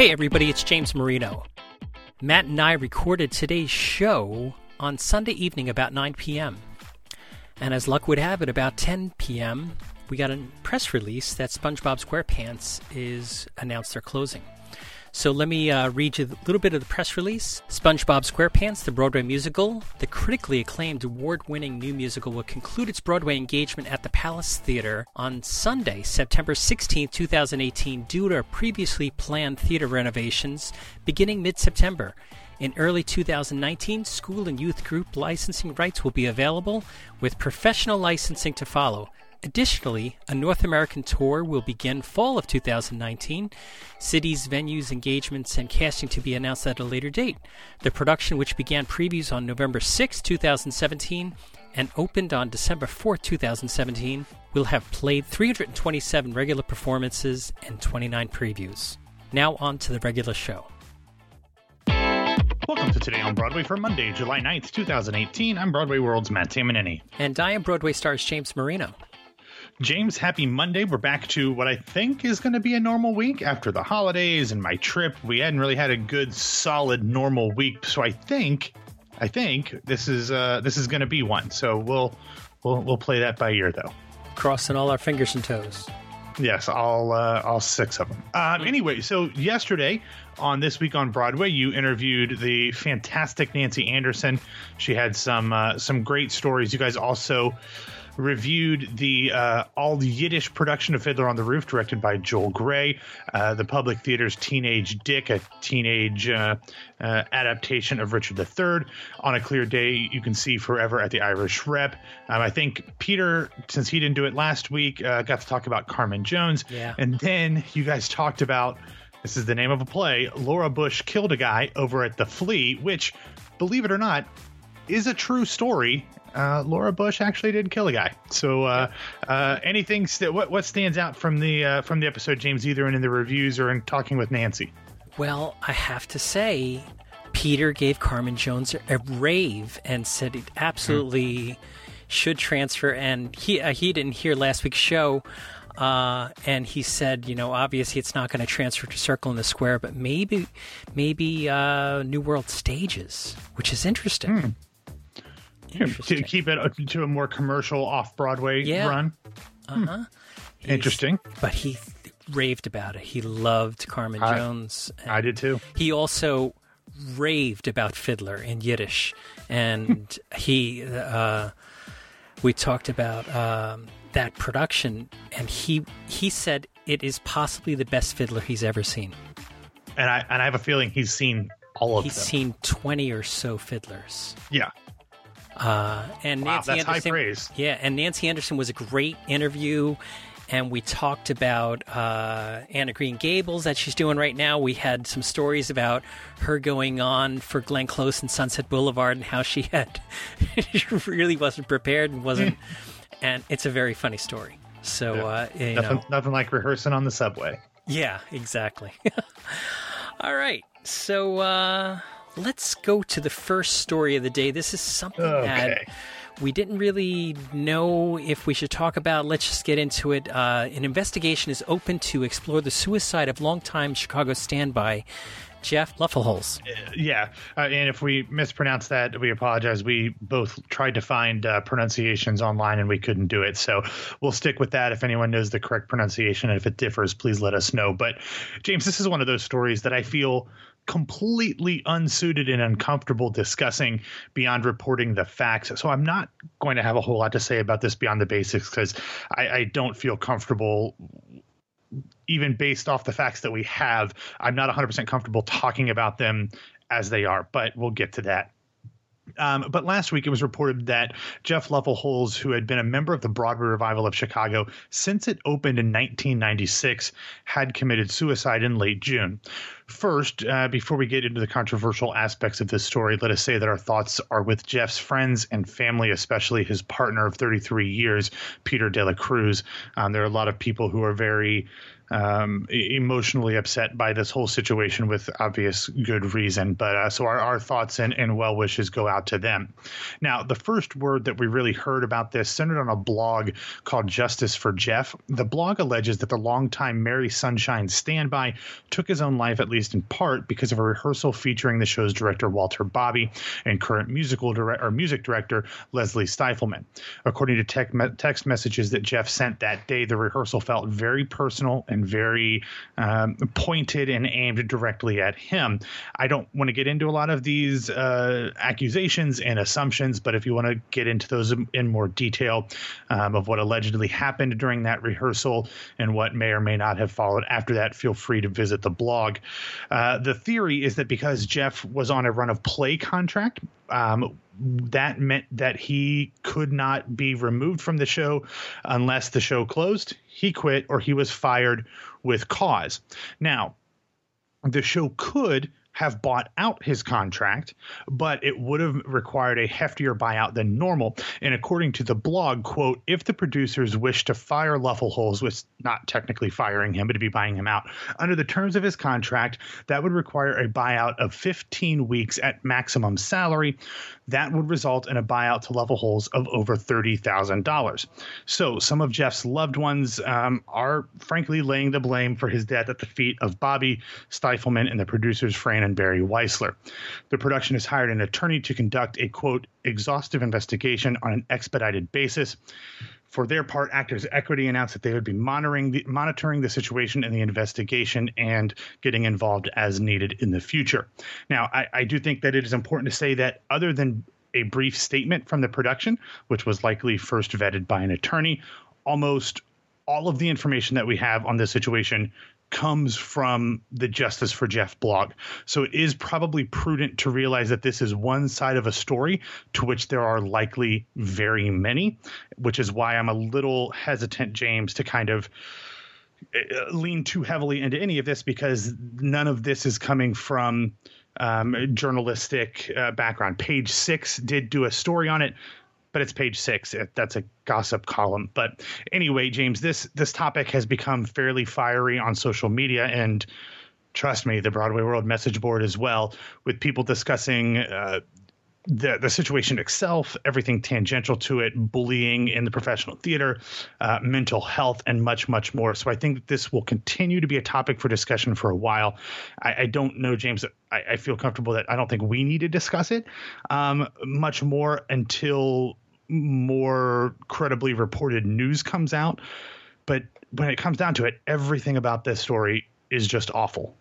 Hey, everybody, it's James Marino. Matt and I recorded today's show on Sunday evening about 9 p.m. And as luck would have it, about 10 p.m., we got a press release that SpongeBob SquarePants is announced their closing. So let me uh, read you a little bit of the press release. SpongeBob SquarePants, the Broadway musical, the critically acclaimed award winning new musical, will conclude its Broadway engagement at the Palace Theater on Sunday, September 16, 2018, due to previously planned theater renovations beginning mid September. In early 2019, school and youth group licensing rights will be available, with professional licensing to follow. Additionally, a North American tour will begin fall of 2019. Cities, venues, engagements, and casting to be announced at a later date. The production, which began previews on November 6, 2017, and opened on December 4, 2017, will have played 327 regular performances and 29 previews. Now on to the regular show. Welcome to Today on Broadway for Monday, July 9th, 2018. I'm Broadway World's Matt Tamanini. And I am Broadway stars James Marino. James, happy Monday. We're back to what I think is going to be a normal week after the holidays and my trip. We hadn't really had a good, solid, normal week, so I think, I think this is uh, this is going to be one. So we'll we'll we'll play that by ear, though. Crossing all our fingers and toes. Yes, all uh, all six of them. Um, anyway, so yesterday on this week on Broadway, you interviewed the fantastic Nancy Anderson. She had some uh, some great stories. You guys also reviewed the uh, all Yiddish production of Fiddler on the Roof, directed by Joel Grey, uh, the Public Theater's Teenage Dick, a teenage uh, uh adaptation of Richard III. On a clear day, you can see Forever at the Irish Rep. Um, I think Peter, since he didn't do it last week, uh, got to talk about Carmen Jones. Yeah. And then you guys talked about this is the name of a play. Laura Bush killed a guy over at the Flea, which, believe it or not, is a true story uh, Laura Bush actually did kill a guy. So, uh, uh, anything st- what what stands out from the uh, from the episode, James, either in the reviews or in talking with Nancy? Well, I have to say, Peter gave Carmen Jones a rave and said it absolutely should transfer. And he uh, he didn't hear last week's show. Uh, and he said, you know, obviously it's not going to transfer to Circle in the Square, but maybe, maybe uh, New World stages, which is interesting. Hmm to keep it to a more commercial off Broadway yeah. run. Uh huh. Hmm. Interesting. But he raved about it. He loved Carmen I, Jones. I did too. He also raved about Fiddler in Yiddish, and he uh, we talked about um, that production, and he he said it is possibly the best Fiddler he's ever seen. And I and I have a feeling he's seen all of he's them. He's seen twenty or so fiddlers. Yeah. Uh, and wow, Nancy that's Anderson, high praise. Yeah, and Nancy Anderson was a great interview. And we talked about uh, Anne of Green Gables that she's doing right now. We had some stories about her going on for Glenn Close and Sunset Boulevard and how she had she really wasn't prepared and wasn't. and it's a very funny story. So yeah. uh, nothing, know. nothing like rehearsing on the subway. Yeah, exactly. All right, so uh, let's go to the first story of the day. This is something okay. that we didn't really know if we should talk about. Let's just get into it. Uh, an investigation is open to explore the suicide of longtime Chicago standby Jeff Loeffelholz. Uh, yeah, uh, and if we mispronounce that, we apologize. We both tried to find uh, pronunciations online and we couldn't do it, so we'll stick with that. If anyone knows the correct pronunciation, and if it differs, please let us know. But James, this is one of those stories that I feel completely unsuited and uncomfortable discussing beyond reporting the facts. So I'm not going to have a whole lot to say about this beyond the basics because I, I don't feel comfortable even based off the facts that we have, I'm not 100% comfortable talking about them as they are, but we'll get to that. Um, but last week it was reported that Jeff Loeffelholz, who had been a member of the Broadway revival of Chicago since it opened in 1996, had committed suicide in late June. First, uh, before we get into the controversial aspects of this story, let us say that our thoughts are with Jeff's friends and family, especially his partner of 33 years, Peter De La Cruz. Um, there are a lot of people who are very um, emotionally upset by this whole situation with obvious good reason. But uh, so our, our thoughts and, and well wishes go out to them. Now, the first word that we really heard about this centered on a blog called Justice for Jeff. The blog alleges that the longtime Mary Sunshine standby took his own life, at least in part, because of a rehearsal featuring the show's director Walter Bobbie and current musical dire- or music director Leslie Stifelman. According to tech me- text messages that Jeff sent that day, the rehearsal felt very personal and very um, pointed and aimed directly at him. I don't want to get into a lot of these uh, accusations and assumptions, but if you want to get into those in more detail um, of what allegedly happened during that rehearsal and what may or may not have followed after that, feel free to visit the blog. Uh, the theory is that because Jeff was on a run of play contract, um, that meant that he could not be removed from the show unless the show closed, he quit, or he was fired with cause. Now, the show could have bought out his contract, but it would have required a heftier buyout than normal. And according to the blog, quote, if the producers wish to fire Loeffelholz, which not technically firing him, but to be buying him out, under the terms of his contract, that would require a buyout of 15 weeks at maximum salary. That would result in a buyout to Loeffelholz of over $30,000. So some of Jeff's loved ones um, are frankly laying the blame for his death at the feet of Bobbie Stifelman and the producers Fran and Barry Weissler. The production has hired an attorney to conduct a quote exhaustive investigation on an expedited basis. For their part, Actors Equity announced that they would be monitoring the, monitoring the situation and the investigation and getting involved as needed in the future. Now, I, I do think that it is important to say that other than a brief statement from the production, which was likely first vetted by an attorney, almost all of the information that we have on this situation comes from the Justice for Jeff blog. So it is probably prudent to realize that this is one side of a story to which there are likely very many, which is why I'm a little hesitant, James, to kind of uh, lean too heavily into any of this because none of this is coming from um, journalistic uh, background. Page six did do a story on it but it's page six. That's a gossip column. But anyway, James, this this topic has become fairly fiery on social media, and trust me, the Broadway World message board as well, with people discussing uh, the the situation itself, everything tangential to it, bullying in the professional theater, uh, mental health, and much much more. So I think this will continue to be a topic for discussion for a while. I, I don't know, James. I, I, feel comfortable that I don't think we need to discuss it um, much more until more credibly reported news comes out. But when it comes down to it, everything about this story is just awful.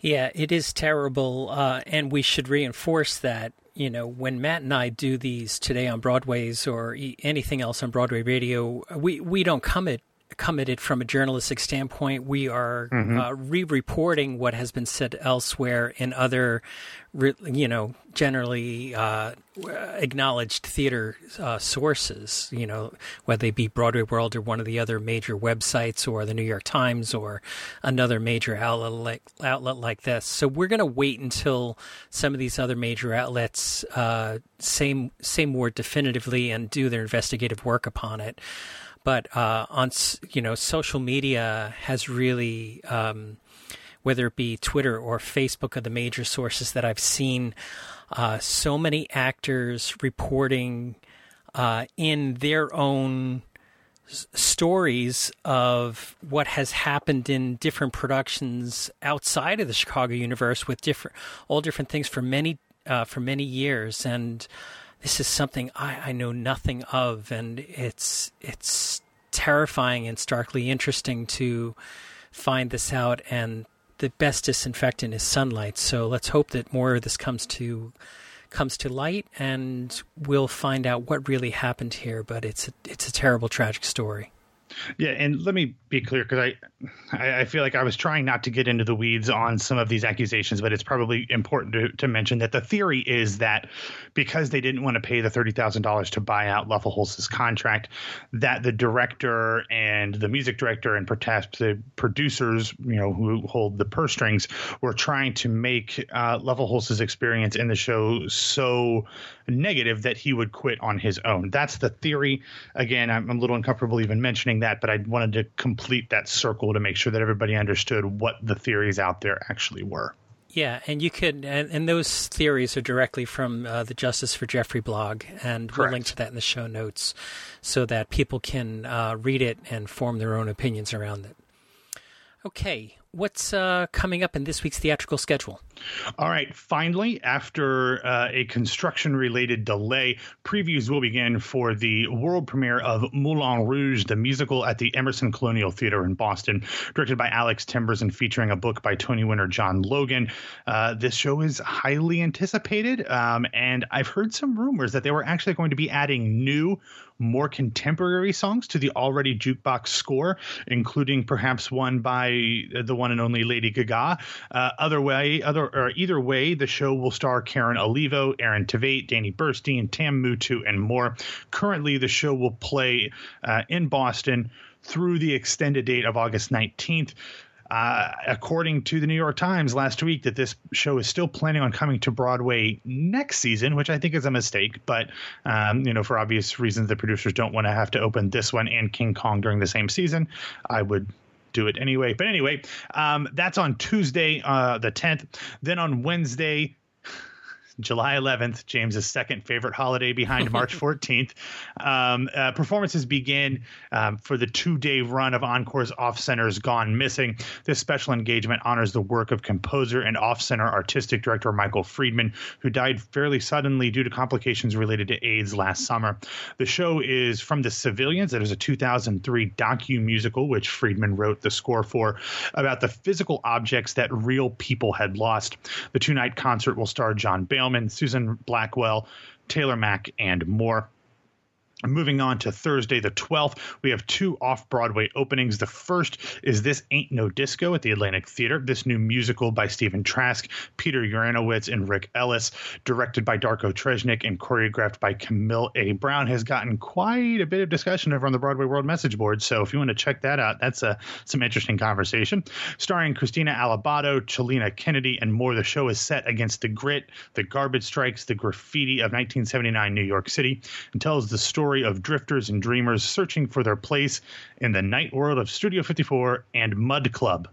Yeah, it is terrible, uh, and we should reinforce that. You know, when Matt and I do these today on Broadway's or anything else on Broadway radio, we we don't come at it from a journalistic standpoint. We are mm-hmm. uh, re-reporting what has been said elsewhere in other, you know, generally uh, acknowledged theater uh, sources. You know, whether they be Broadway World or one of the other major websites, or the New York Times, or another major outlet like, outlet like this. So we're going to wait until some of these other major outlets uh, say say more definitively and do their investigative work upon it but uh, on you know social media has really um, whether it be Twitter or Facebook are the major sources that I've seen. Uh, so many actors reporting uh, in their own stories of what has happened in different productions outside of the Chicago universe with different all different things for many uh, for many years and this is something I, I know nothing of, and it's it's terrifying and starkly interesting to find this out. And the best disinfectant is sunlight. So let's hope that more of this comes to comes to light, and we'll find out what really happened here. But it's a, it's a terrible, tragic story. Yeah, and let me be clear because I, I, feel like I was trying not to get into the weeds on some of these accusations, but it's probably important to, to mention that the theory is that because they didn't want to pay the thirty thousand dollars to buy out Loeffelholz's contract, that the director and the music director and perhaps the producers, you know, who hold the purse strings, were trying to make uh, Loeffelholz's experience in the show so negative that he would quit on his own. That's the theory. Again, I'm a little uncomfortable even mentioning mentioning that, but I wanted to complete that circle to make sure that everybody understood what the theories out there actually were. Yeah, and you could, and, and those theories are directly from uh, the Justice for Jeffrey blog, and Correct. we'll link to that in the show notes so that people can uh, read it and form their own opinions around it. Okay, what's uh, coming up in this week's theatrical schedule? All right, finally, after uh, a construction related delay, previews will begin for the world premiere of Moulin Rouge, the musical at the Emerson Colonial Theater in Boston, directed by Alex Timbers and featuring a book by Tony winner John Logan. Uh, this show is highly anticipated, um, and I've heard some rumors that they were actually going to be adding new more contemporary songs to the already jukebox score, including perhaps one by the one and only Lady Gaga. Uh, other way, other or either way, the show will star Karen Olivo, Aaron Tveit, Danny Burstein, Tam Mutu, and more. Currently, the show will play uh, in Boston through the extended date of August 19th. Uh, according to the New York Times last week, that this show is still planning on coming to Broadway next season, which I think is a mistake. But um, you know, for obvious reasons, the producers don't want to have to open this one and King Kong during the same season. I would do it anyway. But anyway, um, that's on Tuesday, uh, the 10th. Then on Wednesday, July 11th, James's second favorite holiday behind March 14th. Um, uh, performances begin um, for the two day run of Encore's Off Center's Gone Missing. This special engagement honors the work of composer and off center artistic director Michael Friedman, who died fairly suddenly due to complications related to AIDS last summer. The show is from The Civilians. It is a 2003 docu musical, which Friedman wrote the score for, about the physical objects that real people had lost. The two night concert will star John Bale. Susan Blackwell, Taylor Mac, and more. Moving on to Thursday, the 12th, we have two off Broadway openings. The first is This Ain't No Disco at the Atlantic Theater, this new musical by Stephen Trask, Peter Yanowitz, and Rick Elice, directed by Darko Tresnjak and choreographed by Camille A. Brown, has gotten quite a bit of discussion over on the Broadway World Message Board. So if you want to check that out, that's a, some interesting conversation. Starring Krystina Alabado, Chilina Kennedy, and more, the show is set against the grit, the garbage strikes, the graffiti of 1979 New York City, and tells the story of drifters and dreamers searching for their place in the night world of Studio 54 and Mud Club.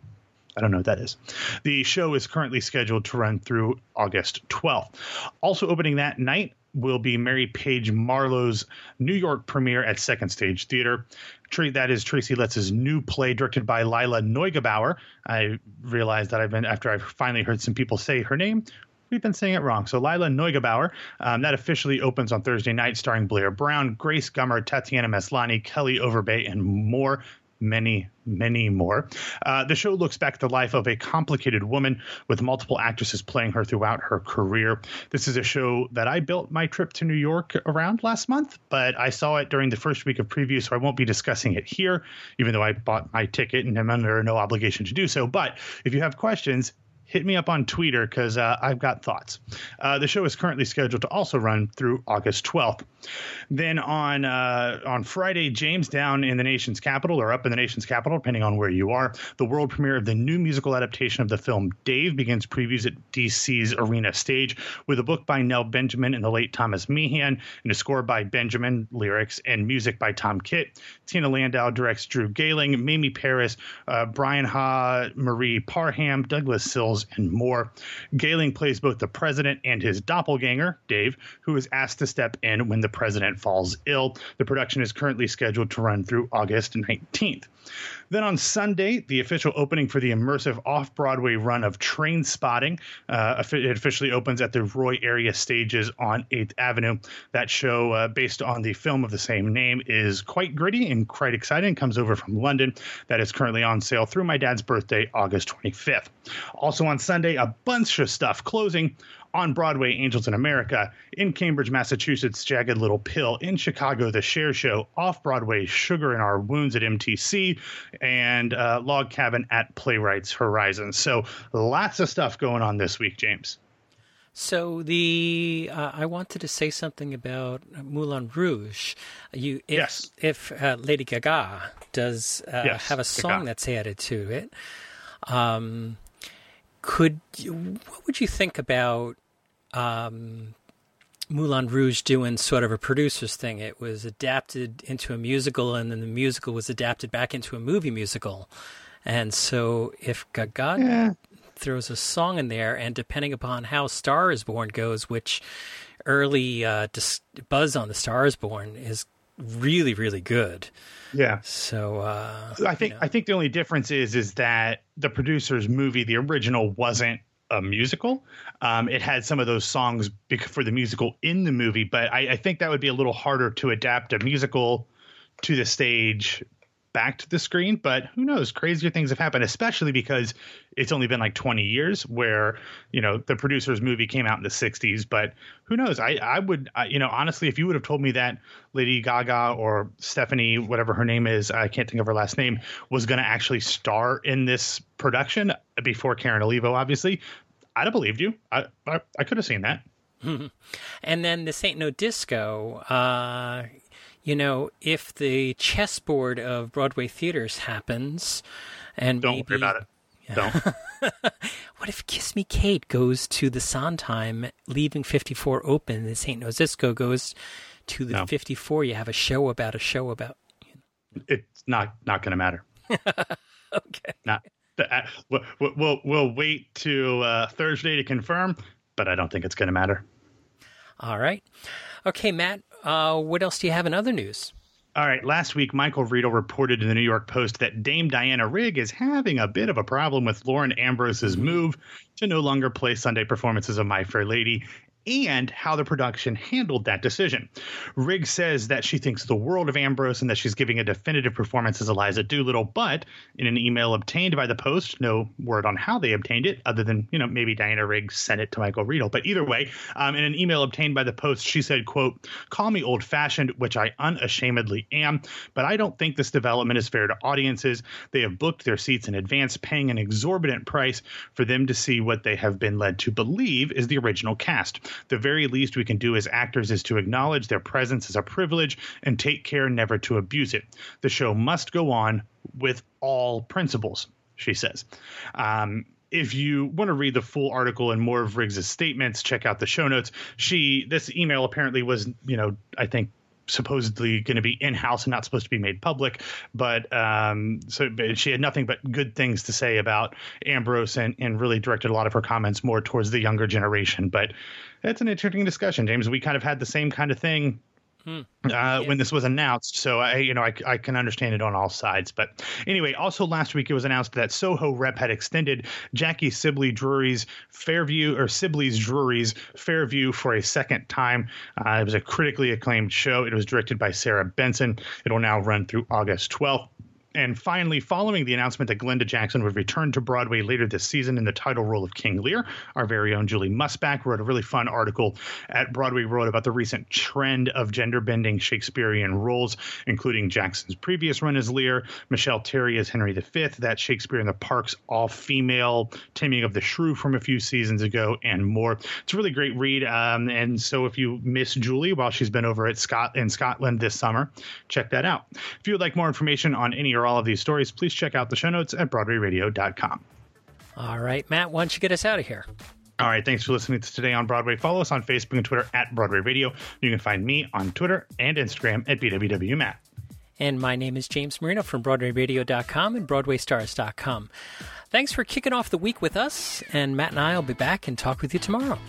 I don't know what that is. The show is currently scheduled to run through August 12th. Also opening that night will be Mary Page Marlowe's New York premiere at Second Stage Theater. That is Tracy Letts' new play directed by Lila Neugebauer. I realized that I've been, after I've finally heard some people say her name, we've been saying it wrong. So Lila Neugebauer, um, that officially opens on Thursday night, starring Blair Brown, Grace Gummer, Tatiana Maslany, Kellie Overbey, and more. Many, many more. Uh, the show looks back at the life of a complicated woman with multiple actresses playing her throughout her career. This is a show that I built my trip to New York around last month, but I saw it during the first week of preview, so I won't be discussing it here, even though I bought my ticket and I'm under no obligation to do so. But if you have questions, hit me up on Twitter because uh, I've got thoughts. Uh, the show is currently scheduled to also run through August 12th. Then on uh, on Friday, James down in the nation's capital or up in the nation's capital, depending on where you are, the world premiere of the new musical adaptation of the film Dave begins previews at DC's Arena Stage with a book by Nell Benjamin and the late Thomas Meehan and a score by Benjamin, lyrics and music by Tom Kitt. Tina Landau directs Drew Gehling, Mamie Parris, uh, Bryonha, Marie Parham, Douglas Sills, and more. Gehling plays both the president and his doppelganger, Dave, who is asked to step in when the president falls ill. The production is currently scheduled to run through August 19th. Then on Sunday, the official opening for the immersive off Broadway run of Trainspotting. Uh, it officially opens at the Roy Arias Stages on 8th Avenue. That show, uh, based on the film of the same name, is quite gritty and quite exciting. Comes over from London. That is currently on sale through my dad's birthday, August 25th. Also on Sunday, a bunch of stuff closing on Broadway, Angels in America, in Cambridge, Massachusetts, Jagged Little Pill, in Chicago, The Cher Show, off Broadway, Sugar in Our Wounds at MTC, and uh, Log Cabin at Playwrights Horizon. So lots of stuff going on this week, James. So the uh, I wanted to say something about Moulin Rouge. You, if, yes. if uh, Lady Gaga does uh, yes, have a song Gaga. that's added to it, um, could you, what would you think about um, Moulin Rouge doing sort of a producer's thing. It was adapted into a musical, and then the musical was adapted back into a movie musical. And so, if Gaga yeah. throws a song in there, and depending upon how Star is Born goes, which early uh, dis- buzz on the Star is Born is really, really good. Yeah. So uh, I think you know. I think the only difference is is that the producer's movie, the original, wasn't a musical. Um, it had some of those songs for the musical in the movie, but I, I, think that would be a little harder to adapt a musical to the stage back to the screen. But who knows? Crazier things have happened, especially because it's only been like 20 years where, you know, the producer's movie came out in the 60s. But who knows? I, I would, I, you know, honestly, if you would have told me that Lady Gaga or Stefani, whatever her name is, I can't think of her last name, was going to actually star in this production before Karen Olivo, obviously, I'd have believed you. I, I, I could have seen that. And then this ain't no disco. Uh, you know, if the chessboard of Broadway theaters happens, and don't maybe, worry about it. Don't. what if Kiss Me Kate goes to the Sondheim, leaving 54 open? This St. no disco goes to the no. 54. You have a show about a show about. You know. It's not not going to matter. okay. Not. Uh, we'll, we'll, we'll wait to uh, Thursday to confirm, but I don't think it's going to matter. All right. Okay, Matt, uh, what else do you have in other news? All right. Last week, Michael Riedel reported in the New York Post that Dame Diana Rigg is having a bit of a problem with Lauren Ambrose's move to no longer play Sunday performances of My Fair Lady and how the production handled that decision. Riggs says that she thinks the world of Ambrose and that she's giving a definitive performance as Eliza Doolittle, but in an email obtained by the Post, no word on how they obtained it, other than, you know, maybe Diana Riggs sent it to Michael Riedel. But either way, um, in an email obtained by the Post, she said, quote, call me old fashioned, which I unashamedly am, but I don't think this development is fair to audiences. They have booked their seats in advance, paying an exorbitant price for them to see what they have been led to believe is the original cast the very least we can do as actors is to acknowledge their presence as a privilege and take care never to abuse it. The show must go on with all principles, she says. Um, if you want to read the full article and more of Riggs's statements, check out the show notes. She this email apparently was, you know, I think supposedly going to be in house and not supposed to be made public. But um, so but she had nothing but good things to say about Ambrose and, and really directed a lot of her comments more towards the younger generation. But it's an interesting discussion, James. We kind of had the same kind of thing Hmm. Uh, yeah. when this was announced. So I, you know, I, I, can understand it on all sides. But anyway, also last week it was announced that Soho Rep had extended Jackie Sibblies Drury's Fairview or Sibblies Drury's Fairview for a second time. Uh, it was a critically acclaimed show. It was directed by Sarah Benson. It will now run through August 12th. And finally, following the announcement that Glenda Jackson would return to Broadway later this season in the title role of King Lear, our very own Julie Musbach wrote a really fun article at Broadway World about the recent trend of gender bending Shakespearean roles, including Jackson's previous run as Lear, Michelle Terry as Henry V, that Shakespeare in the Park's all female Taming of the Shrew from a few seasons ago, and more. It's a really great read. Um, and so if you miss Julie while she's been over at Scott in Scotland this summer, check that out. If you would like more information on any or all of these stories, please check out the show notes at BroadwayRadio.com. All right, Matt, why don't you get us out of here? All right, thanks for listening to Today on Broadway. Follow us on Facebook and Twitter at Broadway Radio. You can find me on Twitter and Instagram at BWWMatt. And my name is James Marino from BroadwayRadio.com and BroadwayStars.com. Thanks for kicking off the week with us, and Matt and I will be back and talk with you tomorrow.